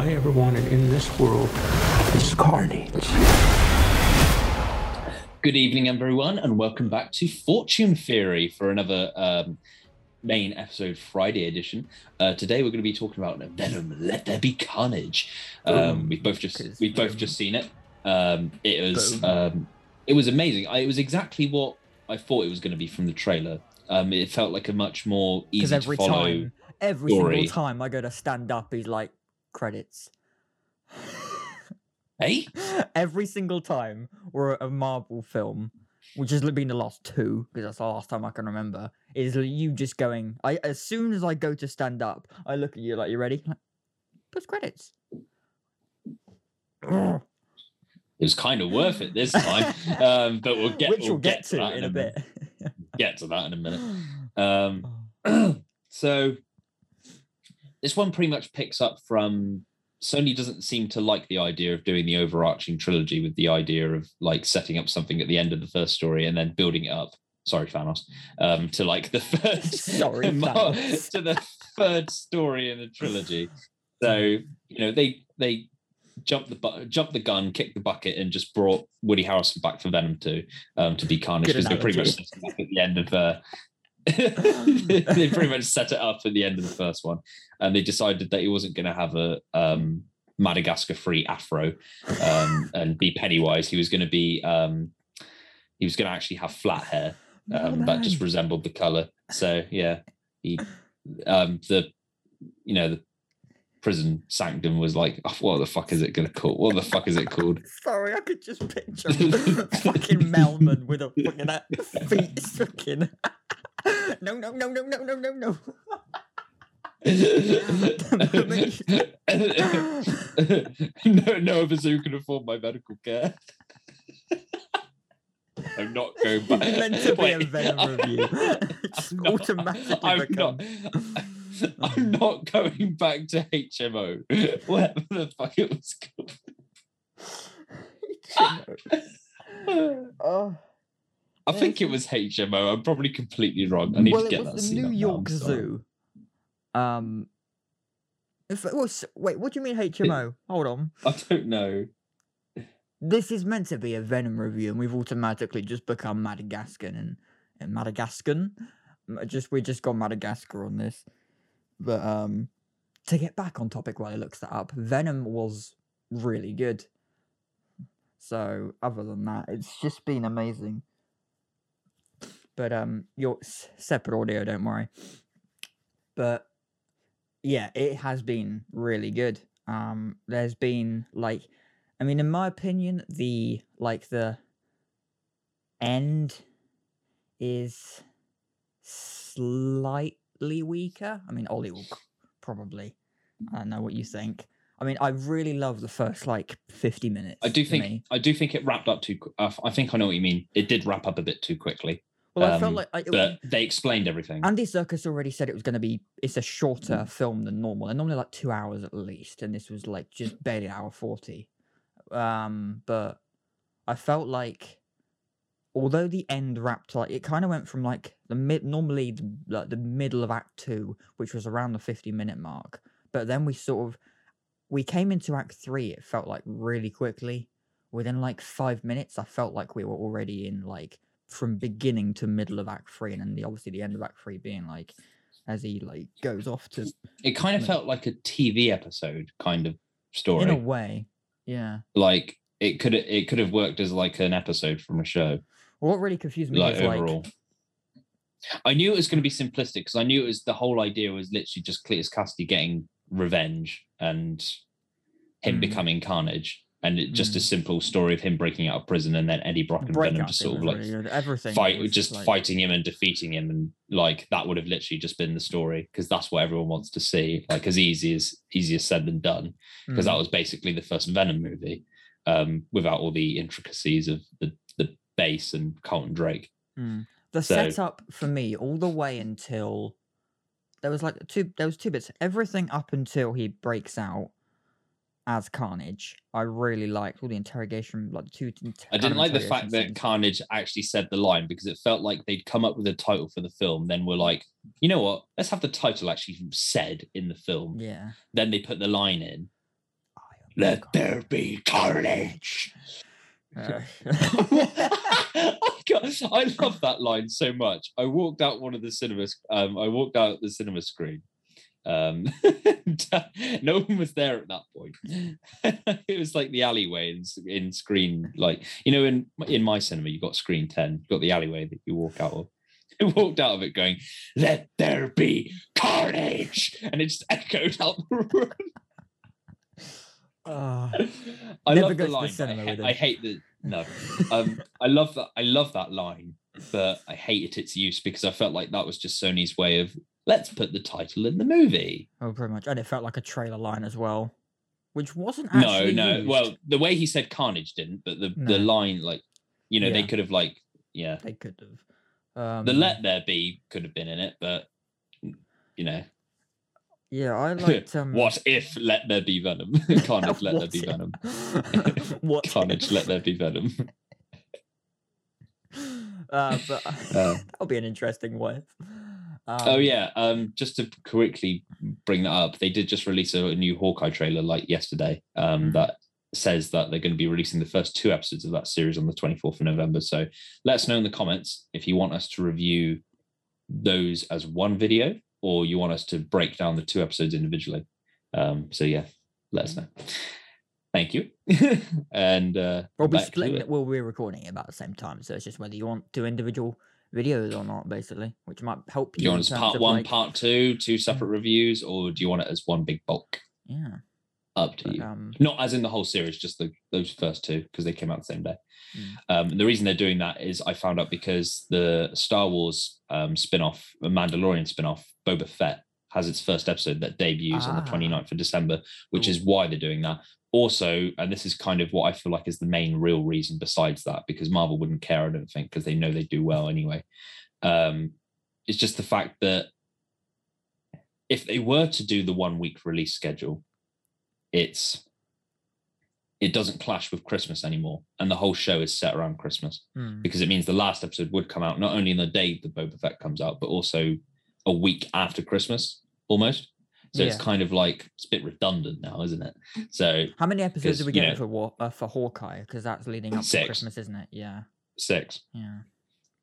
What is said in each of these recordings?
I ever wanted in this world is carnage. Good evening, everyone, and welcome back to Fortune Theory for another um, main episode Friday edition. Uh, today, we're going to be talking about Venom: Let There Be Carnage. Um, we've both just we've both just seen it. Um, it was um, it was amazing. I, it was exactly what I thought it was going to be from the trailer. Um, it felt like a much more Because easy every to follow. time, every story. single time I go to stand up, he's like credits. Hey, every single time we're at a Marvel film, which has been the last two, because that's the last time I can remember, is you just going. I as soon as I go to stand up, I look at you like, "You ready?" Like, Post credits. it was kind of worth it this time, um, but we'll get which we'll we'll get, to that in a bit. Get to that in a minute. Um, so this one pretty much picks up from Sony doesn't seem to like the idea of doing the overarching trilogy with the idea of like setting up something at the end of the first story and then building it up. Sorry, Thanos. Um, to like the third, Sorry, to the third story in the trilogy. So you know they they jumped the bu- jumped the gun, kicked the bucket, and just brought Woody Harrelson back for Venom two um, to be Carnage because they're pretty much at the end of uh, they pretty much set it up at the end of the first one, and they decided that he wasn't going to have a um, Madagascar free afro um, and be Pennywise. He was going to be um, he was going to actually have flat hair um, that just resembled the color. So yeah, he um, the you know the prison sanctum was like, oh, what the fuck is it going to call? What the fuck is it called? Sorry, I could just picture fucking Melman with a fucking feet fucking. No, no, no, no, no, no, no, no. no, no officer who can afford my medical care. I'm not going back. It's meant to be a Wait, Venom I'm- review. Just I'm not- automatically I'm become. not. I'm not going back to HMO. Whatever the fuck it was called. oh. I think it was HMO. I'm probably completely wrong. I need well, to get it that was the scene New up now, York Zoo. Um. If it was, wait, what do you mean HMO? Hold on. I don't know. This is meant to be a Venom review, and we've automatically just become Madagascar and, and Madagascan. Just we just got Madagascar on this. But um, to get back on topic while I looks that up, Venom was really good. So other than that, it's just been amazing. But um, your separate audio, don't worry. But yeah, it has been really good. Um, there's been like, I mean, in my opinion, the like the end is slightly weaker. I mean, Ollie will probably. I don't know what you think. I mean, I really love the first like 50 minutes. I do think. I do think it wrapped up too. Uh, I think I know what you mean. It did wrap up a bit too quickly, Well, I felt um, like I, they explained everything. Andy Serkis already said it was going to be. It's a shorter film than normal. They're normally like two hours at least, and this was like just barely an hour forty. Um, but I felt like, although the end wrapped like it kind of went from like the mid normally the, like the middle of Act Two, which was around the fifty minute mark, but then we sort of we came into Act Three. It felt like really quickly. Within like five minutes, I felt like we were already in like from beginning to middle of Act Three, and then the obviously the end of Act Three being like as he like goes off to it kind of no. felt like a TV episode kind of story. in a way, yeah. like it could it could have worked as like an episode from a show. What really confused me Like is overall. like I knew it was going to be simplistic because I knew it was the whole idea was literally just Cletus Cassidy getting revenge and him Mm. becoming Carnage, and it, just a Mm. simple story of him breaking out of prison and then Eddie Brock and Venom just sort of like really everything fight, just like- fighting him and defeating him, and like that would have literally just been the story because that's what everyone wants to see. Like as easy as easier said than done because Mm. that was basically the first Venom movie um, without all the intricacies of the the base and Carlton Drake. Mm. The So- setup for me all the way until there was like two there was two bits. Everything up until he breaks out as Carnage, I really liked all the interrogation, like the two. inter- I didn't like the fact that. Carnage actually said the line because it felt like they'd come up with a title for the film, then were like, you know what, let's have the title actually said in the film. Yeah, Then they put the line in, Let there be carnage. Uh, God, I love that line so much. I walked out one of the cinemas. Um, I walked out the cinema screen. Um, no one was there at that point. it was like the alleyway in, in screen, like you know, in in my cinema, you got screen ten, you've got the alleyway that you walk out of. I walked out of it going, "Let there be carnage," and it just echoed out the room. uh, I love the to the line. I, ha- I hate the no. Um, I love that. I love that line, but I hated its use because I felt like that was just Sony's way of let's put the title in the movie. oh, pretty much. And it felt like a trailer line as well, which wasn't No, actually no. used. Well, the way he said Carnage didn't, but the the line, like, you know, they could have like, yeah, they could have. Um, the Let There Be could have been in it, but you know, Yeah, I liked. Um, what if Let There Be Venom? Carnage, Let There Be Venom. what? Carnage, Let There Be Venom. Uh, but Uh, that'll be an interesting one. Um, Oh yeah, um, just to quickly bring that up, they did just release a, a new Hawkeye trailer like yesterday. Um, Mhm. that says that they're going to be releasing the first two episodes of that series on the 24th of November. So let us know in the comments if you want us to review those as one video or you want us to break down the two episodes individually. Um, so yeah, let us know. Thank you. and uh, We'll be back to splitting it. it. We'll be recording it about the same time, so it's just whether you want two individual videos or not, basically, which might help you. Do you. want us terms part one, like- part two, two separate reviews, or do you want it as one big bulk? Yeah. Up to But, you. um, not as in the whole series, just the those first two because they came out the same day. Mm. Um, and the reason they're doing that is I found out because the Star Wars um, spin-off, a Mandalorian spin-off, Boba Fett has its first episode that debuts on the Ah. 29th of December, which Ooh. is why they're doing that. Also, and this is kind of what I feel like is the main real reason besides that, because Marvel wouldn't care, I don't think, because they know they do well anyway. Um, it's just the fact that if they were to do the one week release schedule, it's it doesn't clash with Christmas anymore, and the whole show is set around Christmas hmm. because it means the last episode would come out not only in the day the Boba Fett comes out, but also a week after Christmas, almost. So it's kind of like it's a bit redundant now, isn't it? So How many episodes are we you getting know- for War, uh, for Hawkeye? Because that's leading up Six. to Christmas, isn't it? Yeah. six. Yeah.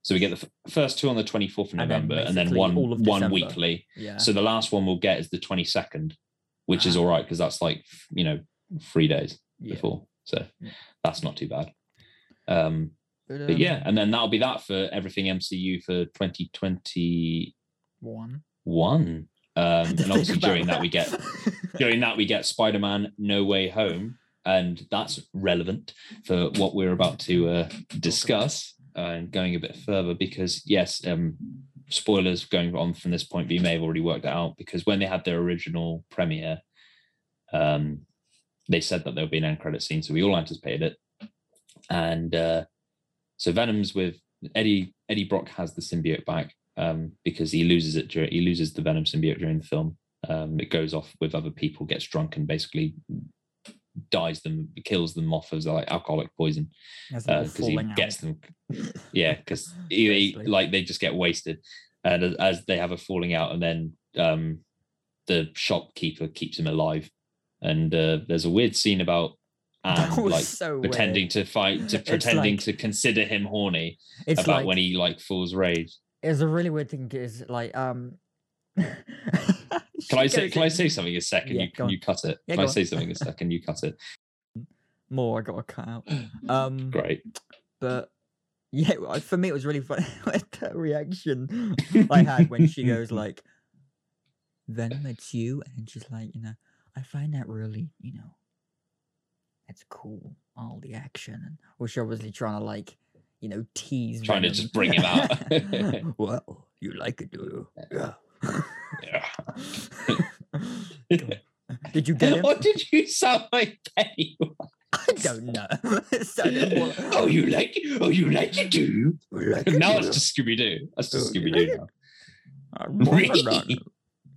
So we get the f- first two on the twenty fourth of And then November, and then one one weekly. Yeah. So the last one we'll get is the twenty second, which is Ah. all right because that's like you know three days yeah. before, so Yeah. that's not too bad. Um, But, but yeah, um, and then that'll be that for everything MCU for twenty twenty one. one. Um, and obviously during about that we get during that we get Spider-Man No Way Home, and that's relevant for what we're about to uh, discuss and going a bit further because yes, um, spoilers going on from this point, but you may have already worked it out because when they had their original premiere, um, they said that there would be an end credit scene, so we all anticipated it, and uh, so Venom's with Eddie. Eddie Brock has the symbiote back um, because he loses it during he loses the Venom symbiote during the film. Um, it goes off with other people, gets drunk, and basically dies them, kills them off as like alcoholic poison There's a little because he falling gets out. them. Yeah, because like they just get wasted, and as, as they have a falling out, and then um, the shopkeeper keeps him alive, and uh, there's a weird scene about was like so pretending weird. to fight, to pretending like- to consider him horny about like when he like falls rage. It's a really weird thing. Is like um. Can I say? Can I say something a second? Yeah, you on. you cut it. Yeah, can I on. say something a second? You cut it. more? I got to cut out. Um. Great. but yeah, for me it was really funny that reaction I had when she goes like, "Venom, it's you," and she's like, you know, I find that really, you know, that's cool, all the action, and she's obviously trying to like, you know, tease, Trying to just bring him out. well, you like it, do you? Yeah. Yeah. Did you get him? Or did you sound like Penny? I don't know. Oh, you like it? Oh, you like it, do you? Like it, now do it's just Scooby Doo. That's just Oh, Scooby Doo now. Born in the darkness.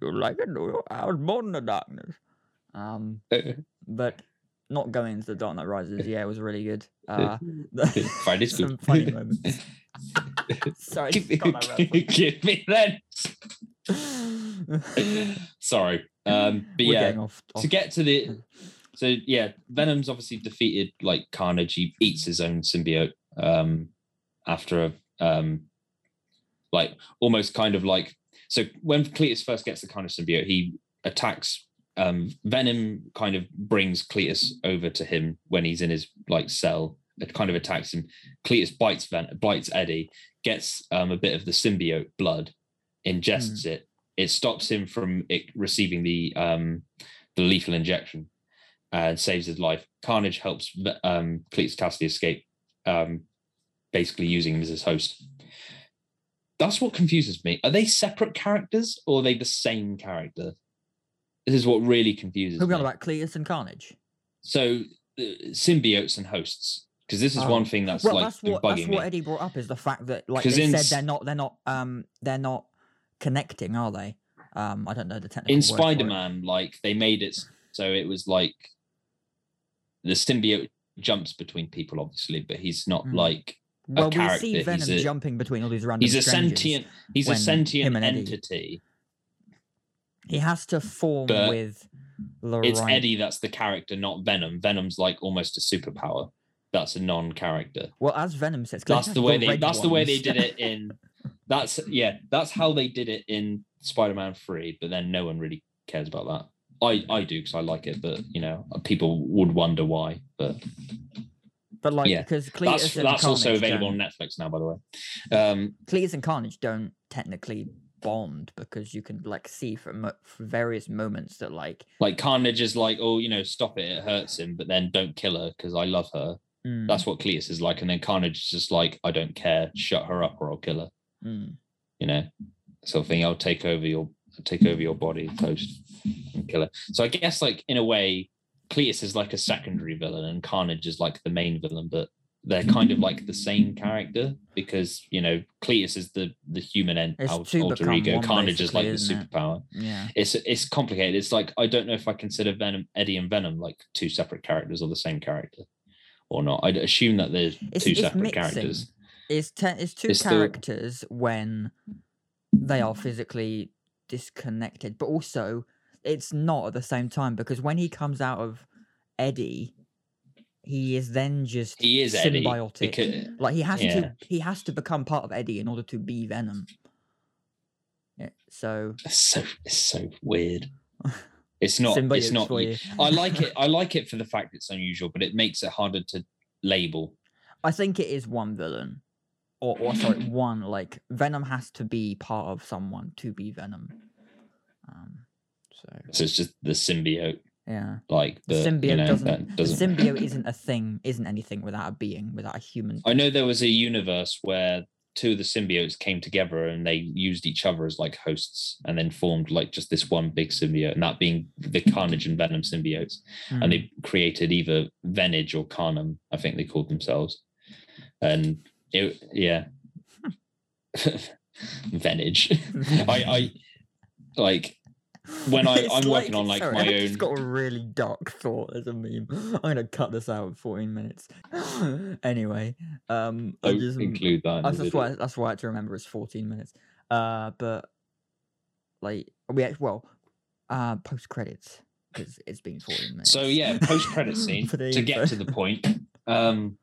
You like it? do you? I was born in the darkness. Um, but not going into the Dark Knight Rises. Yeah, it was really good. Uh, Scoop. some funny moments. Sorry, give, got my rep. give me that. Sorry. Um, but We're yeah, getting off. to get to the so yeah, Venom's obviously defeated like Carnage. He eats his own symbiote um, after a um, like almost kind of like so when Cletus first gets the Carnage symbiote, he attacks. Um, Venom kind of brings Cletus over to him when he's in his like cell. It kind of attacks him. Cletus bites Ven- bites Eddie, gets um, a bit of the symbiote blood, ingests it. It stops him from it receiving the um, the lethal injection and saves his life. Carnage helps um, Cletus Cassidy escape, um, basically using him as his host. That's what confuses me. Are they separate characters or are they the same character? This is what really confuses Who we on about Cletus and Carnage? So uh, symbiotes and hosts, because this is Oh. one thing that's well, like that's what bugging that's me. what Eddie brought up is the fact that like they in said they're not they're not um they're not connecting, are they? Um, I don't know the technical in word for it. Spider-Man, like they made it so it was like the symbiote jumps between people, obviously, but he's not Mm. like Well, we character, see Venom a- jumping between all these random. he's a sentient he's a sentient him and Eddie- entity. He has to form But with the It's right. Eddie that's the character, not Venom. Venom's like almost a superpower. That's a non-character. Well, as Venom says, That's the way got they that's the way they did it in that's yeah, that's how they did it in Spider-Man 3, but then no one really cares about that. I I do because I like it, but you know, people would wonder why. But but like yeah, because Cletus that's and that's also available on Netflix now, by the way. Um, Cletus and Carnage don't technically bond because you can like see from mo- for various moments that like like Carnage is like, oh, you know, stop it, it hurts him, but then don't kill her because I love her. mm, That's what Cletus is like, and then Carnage is just like, I don't care, shut her up or I'll kill her. mm. You know, sort of thing. I'll take over your I'll take over your body, post and kill her. So I guess like in a way, Cletus is like a secondary villain, and Carnage is like the main villain, but they're kind of like the same character because you know Cletus is the the human end It's al- alter ego. Carnage is like the isn't it? superpower. yeah. It's it's complicated. It's like I don't know if I consider Venom, Eddie, and Venom like two separate characters or the same character or not. I'd assume that there's It's, two it's separate mixing. characters. It's te- it's two It's characters when they are physically disconnected, but also it's not at the same time because when he comes out of Eddie, he is then just He is symbiotic. because like he has yeah. to he has to become part of Eddie in order to be Venom. Yeah, so it's so it's so weird. It's not. It's not. I like it. I like it for the fact it's unusual, but it makes it harder to label. I think it is one villain. Or, or sorry, one like Venom has to be part of someone to be Venom. Um, so So it's just the symbiote, yeah, like the the, symbiote you know, doesn't, The doesn't. symbiote isn't a thing, isn't anything without a being, without a human. I know there was a universe where two of the symbiotes came together and they used each other as like hosts and then formed like just this one big symbiote, and that being the Carnage and Venom symbiotes. Mm. And they created either Venage or Carnum, I think they called themselves. And it, yeah, Venage. I, I like when I- It's I'm working on, like, sorry, my I own- got a really dark thought as a meme. I'm gonna cut this out in 14 minutes. anyway, um, I don't just include that. in That's, why that's why I had to remember it's 14 minutes. Uh, but like we act- well, uh, post credits because it's been 14 minutes. So yeah, post credit scene For the to get to the point. Um,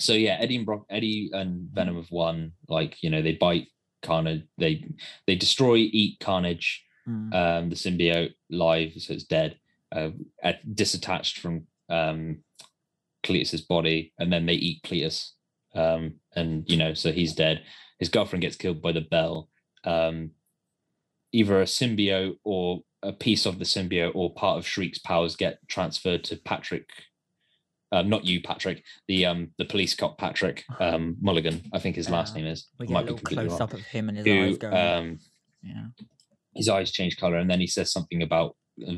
so yeah, Eddie and Brock, Eddie and Venom have won. Like you know, they bite Carnage. They they destroy, eat Carnage. Mm. Um, the symbiote live, so it's dead, uh, at, disattached from um, Cletus's body, and then they eat Cletus. Um, and you know, so he's dead. His girlfriend gets killed by the bell. Um, either a symbiote or a piece of the symbiote or part of Shriek's powers get transferred to Patrick. Um, not you, Patrick. The um the police cop Patrick um, Mulligan, I think his last Yeah. name is. we get a might be little close wrong. up of him and his eyes going. um, yeah. His eyes change color, and then he says something about uh,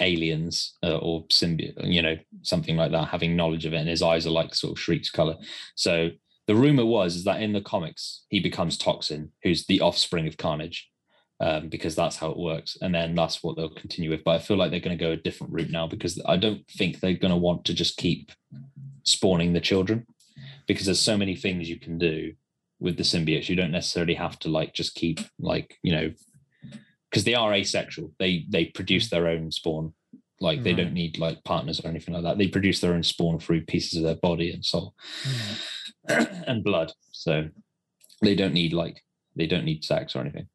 aliens uh, or symbiote, you know, something like that, having knowledge of it, and his eyes are like sort of Shriek's color. So the rumor was is that in the comics he becomes Toxin, who's the offspring of Carnage. Um, because that's how it works, and then that's what they'll continue with. But I feel like they're going to go a different route now because I don't think they're going to want to just keep spawning the children because there's so many things you can do with the symbiotes. You don't necessarily have to like just keep like you know because they are asexual. They they produce their own spawn. Like they don't need like partners or anything like that. They produce their own spawn through pieces of their body and soul Mm. and blood. So they don't need like they don't need sex or anything.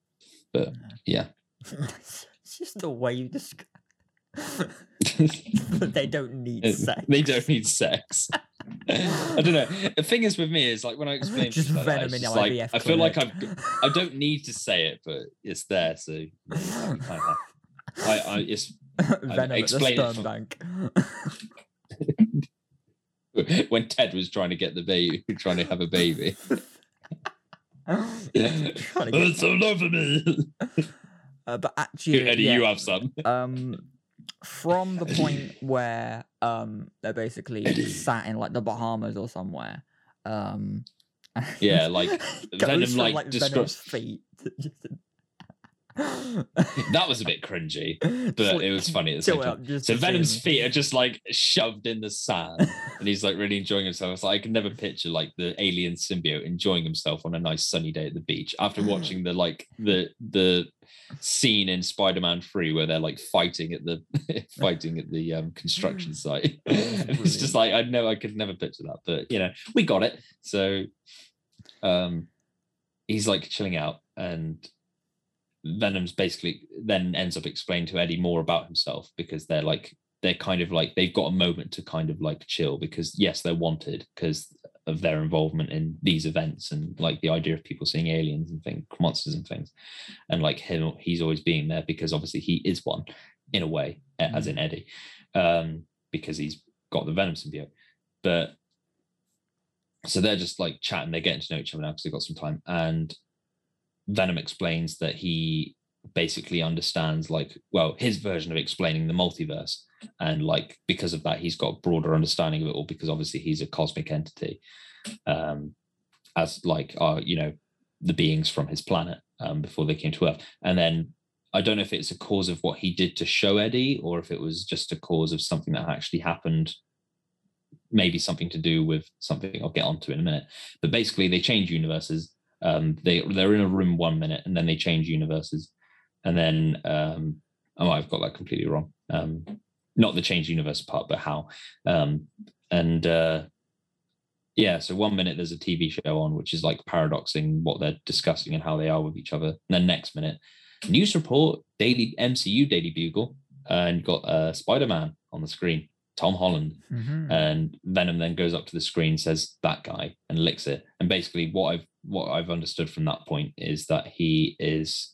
But yeah. it's just the way you describe. they don't need sex. They don't need sex. I don't know. The thing is with me is like when I explain just like venom in just like, I feel like. I've I don't need to say it, but it's there. So I, I, I it's venom at the explain it sperm for- bank. when Ted was trying to get the baby, trying to have a baby. To get- It's so love for me. uh, but actually, Eddie, yeah, you have some. um from the point where um they're basically sat in like the Bahamas or somewhere. Um Yeah, like, Venom, like, Venom's describes- feet. That was a bit cringy, but it was funny at the same time. So Venom's feet are just like shoved in the sand, and he's like really enjoying himself. It's like I can never picture like the alien symbiote enjoying himself on a nice sunny day at the beach after watching the like the the scene in Spider-Man 3 where they're like fighting at the fighting at the um, construction site. it's just like I know I could never picture that, but you know we got it. So um, he's like chilling out, and Venom's basically then ends up explaining to Eddie more about himself because they're like they're kind of like they've got a moment to kind of like chill because yes they're wanted because of their involvement in these events and like the idea of people seeing aliens and things monsters and things. And like him he's always being there because obviously he is one in a way a- as in Eddie um because he's got the venom symbiote. But so they're just like chatting they're getting to know each other now because they've got some time. And Venom explains that he basically understands like well his version of explaining the multiverse and like because of that he's got a broader understanding of it all because obviously he's a cosmic entity um as like uh you know the beings from his planet um before they came to earth. And then i don't know if it's a cause of what he did to show eddie or if it was just a cause of something that actually happened. Maybe something to do with something i'll get onto in a minute. But basically they change universes um, they they're in a room one minute and then they change universes, and then um, oh, I've got that completely wrong. Um, not the change universe part, but how. Um, and uh, yeah, so one minute there's a TV show on which is like paradoxing what they're discussing and how they are with each other. And then next minute, news report, daily MCU Daily Bugle, and got uh, Spider Man on the screen, Tom Holland Mhm. and Venom then goes up to the screen, says that guy, and licks it. And basically, what I've what I've understood from that point is that he is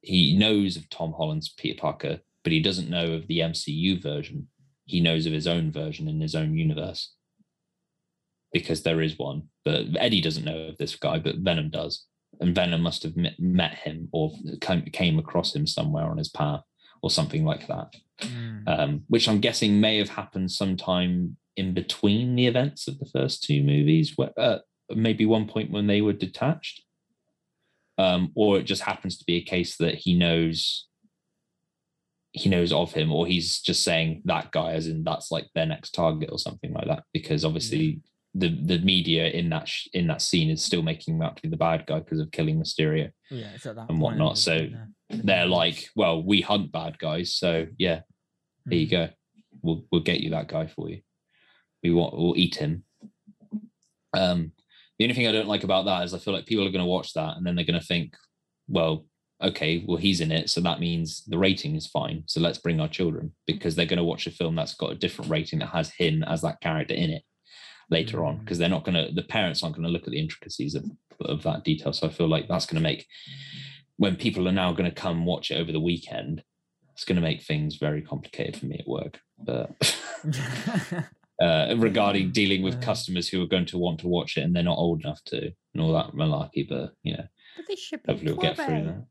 he knows of Tom Holland's Peter Parker, but he doesn't know of the MCU version. He knows of his own version in his own universe because there is one. But Eddie doesn't know of this guy, but Venom does. And Venom must have met, him or came, came across him somewhere on his path or something like that Mm. um, which I'm guessing may have happened sometime in between the events of the first two movies, where, uh, maybe one point when they were detached, um, or it just happens to be a case that he knows he knows of him, or he's just saying that guy, as in that's like their next target or something like that, because obviously. The, the media in that sh- in that scene is still making him out to be the bad guy because of killing Mysterio. yeah, it's at that and point, whatnot, so They're like, well, we hunt bad guys, so yeah, there you Mm. go. We'll we'll get you that guy for you. We want we'll eat him. Um, the only thing I don't like about that is I feel like people are going to watch that and then they're going to think, well, okay, well he's in it, so that means the rating is fine. So let's bring our children because they're going to watch a film that's got a different rating that has him as that character in it later on Mm. because they're not going to the parents aren't going to look at the intricacies of of that detail. So I feel like that's going to make when people are now going to come watch it over the weekend, it's going to make things very complicated for me at work. But uh, regarding dealing with customers who are going to want to watch it and they're not old enough to, and all that malarkey. But yeah, but they should be hopefully we'll get through that.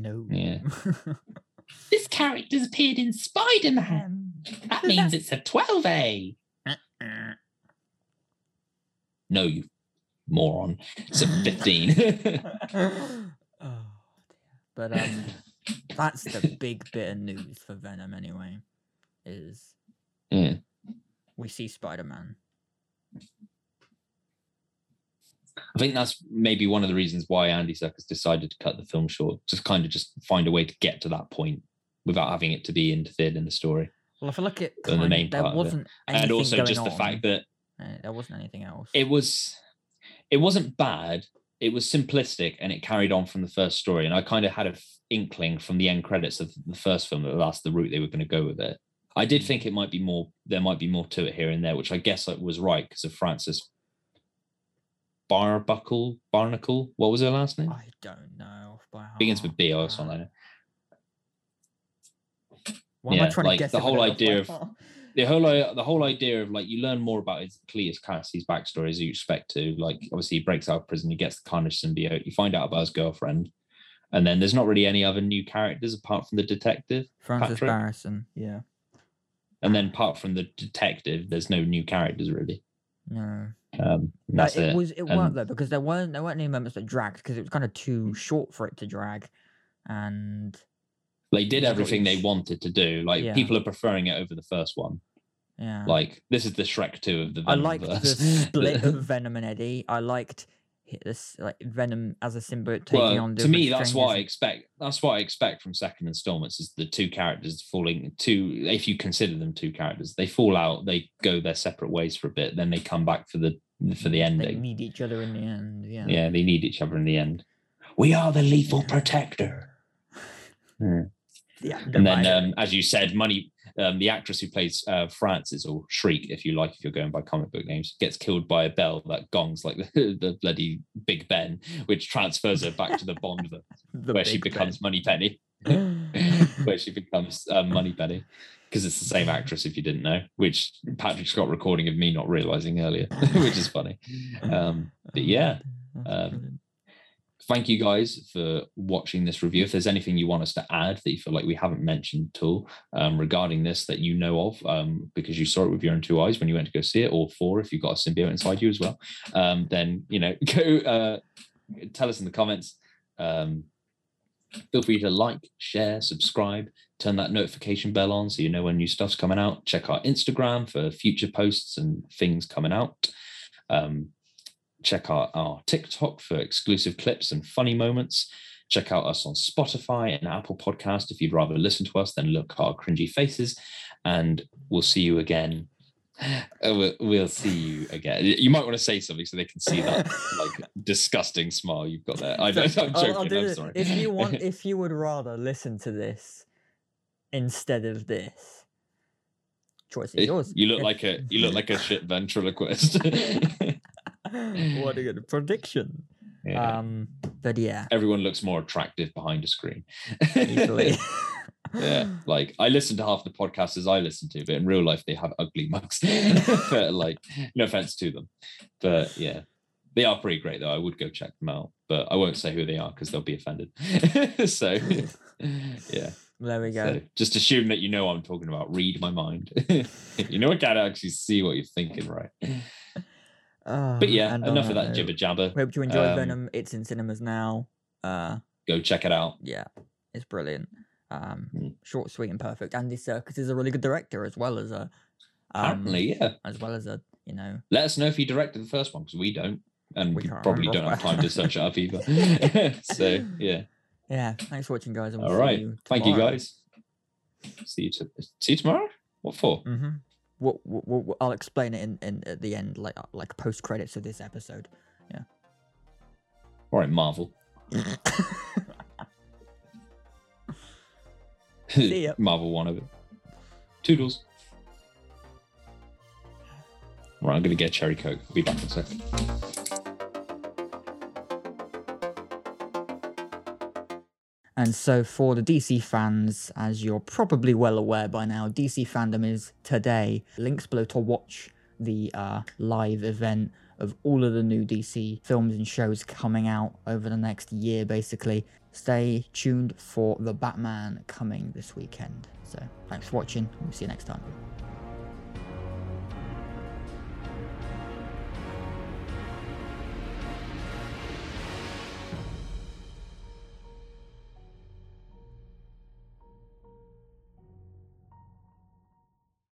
No. Yeah. This character's appeared in Spider Man. That means it's a 12A. No, you moron. It's a 15. oh, dear. But um, that's the big bit of news for Venom anyway. Is yeah. we see Spider Man. I think that's maybe one of the reasons why Andy Serkis decided to cut the film short, just kind of just find a way to get to that point without having it to be interfered in the story. Well, if I feel like it. the main there wasn't anything and also just the on. fact that Uh, there wasn't anything else. it was it wasn't bad it was simplistic and it carried on from the first story and i kind of had a f- inkling from the end credits of the first film that that's the route they were going to go with it i did think it might be more there might be more to it here and there which i guess was right because of francis barbuckle barnacle what was her last name I don't know. Begins with b or something like that. Why am I yeah, trying like, to guess the whole without off by idea of- the whole the whole idea of like you learn more about his Cletus Cassidy's backstory as you expect to. Like obviously he breaks out of prison, he gets the Carnage symbiote, you find out about his girlfriend, and then there's not really any other new characters apart from the detective. Francis Patrick? Barrison. Yeah. And then apart from the detective, there's no new characters really. No. Um that's it, it. was it worked though because there weren't there weren't any moments that dragged because it was kind of too short for it to drag, and They did everything they wanted to do. Like Yeah. people are preferring it over the first one. yeah. Like this is the Shrek 2 of the I Venom liked the split of Venom and Eddie. I liked this like Venom as a symbiote taking well, on. to me, that's what I expect. That's what I expect from second installments is the two characters falling two. If you consider them two characters, they fall out. They go their separate ways for a bit. Then they come back for the for the ending. They need each other in the end. Yeah. Yeah, they need each other in the end. We are the lethal protector. Hmm. Yeah. And then, um, as you said, money. Um, the actress who plays uh, Francis or Shriek, if you like, if you're going by comic book names, gets killed by a bell that gongs like the, the bloody Big Ben, which transfers her back to the Bond, The where she Big becomes Moneypenny. Where she becomes um, Moneypenny because it's the same actress if you didn't know, which Patrick Scott recording of me not realizing earlier, which is funny. Um, but yeah, um, thank you guys for watching this review. If there's anything you want us to add that you feel like we haven't mentioned at all um, regarding this that you know of, um, because you saw it with your own two eyes when you went to go see it, or four if you've got a symbiote inside you as well, um, then you know go uh, tell us in the comments. Feel free to like, share, subscribe, turn that notification bell on so you know when new stuff's coming out. Check our Instagram for future posts and things coming out. Um, check out our TikTok for exclusive clips and funny moments. Check out us on Spotify and Apple Podcast if you'd rather listen to us than look at our cringy faces. And we'll see you again. Uh, We'll, we'll see you again. You might want to say something so they can see that like disgusting smile you've got there. I know, So, I'm I'll- I'll joking. I'm sorry. If you want, if you would rather listen to this instead of this, choice is yours. you look like a you look like a shit ventriloquist. what a good prediction. Yeah. Um, but yeah, Everyone looks more attractive behind a screen. easily. Yeah, like I listen to half the podcasts as I listen to, but in real life they have ugly mugs. but like, no offense to them, but yeah, they are pretty great though. I would go check them out, but I won't say who they are because they'll be offended. so yeah, there we go. so just assume that you know what I'm talking about. Read my mind. you know, I can't actually see what you're thinking, right? Uh, But yeah, enough of that jibber jabber. Hope you enjoyed Um, Venom. It's in cinemas now. Uh, Go check it out. yeah, it's brilliant. Um, Mm. short, sweet, and perfect. Andy Serkis is a really good director as well as a, um, Apparently, yeah. as well as a, you know, Let us know if you directed the first one because we don't, and We we, probably don't have time to search it up either. so yeah. yeah. Thanks for watching, guys. All right. You Thank you, guys. See you. To, see you tomorrow. What for? Mm-hmm. We'll, we'll, we'll- I'll explain it in, in at the end, like uh, like post credits of this episode. Yeah. All right, Marvel. See ya. Marvel one of it. Toodles. Right, I'm gonna get cherry coke. Be back in a second. And so, for the DC fans, as you're probably well aware by now, DC fandom is today. Links below to watch the uh, live event of all of the new DC films and shows coming out over the next year, basically. Stay tuned for the Batman coming this weekend. So, thanks for watching. We'll see you next time.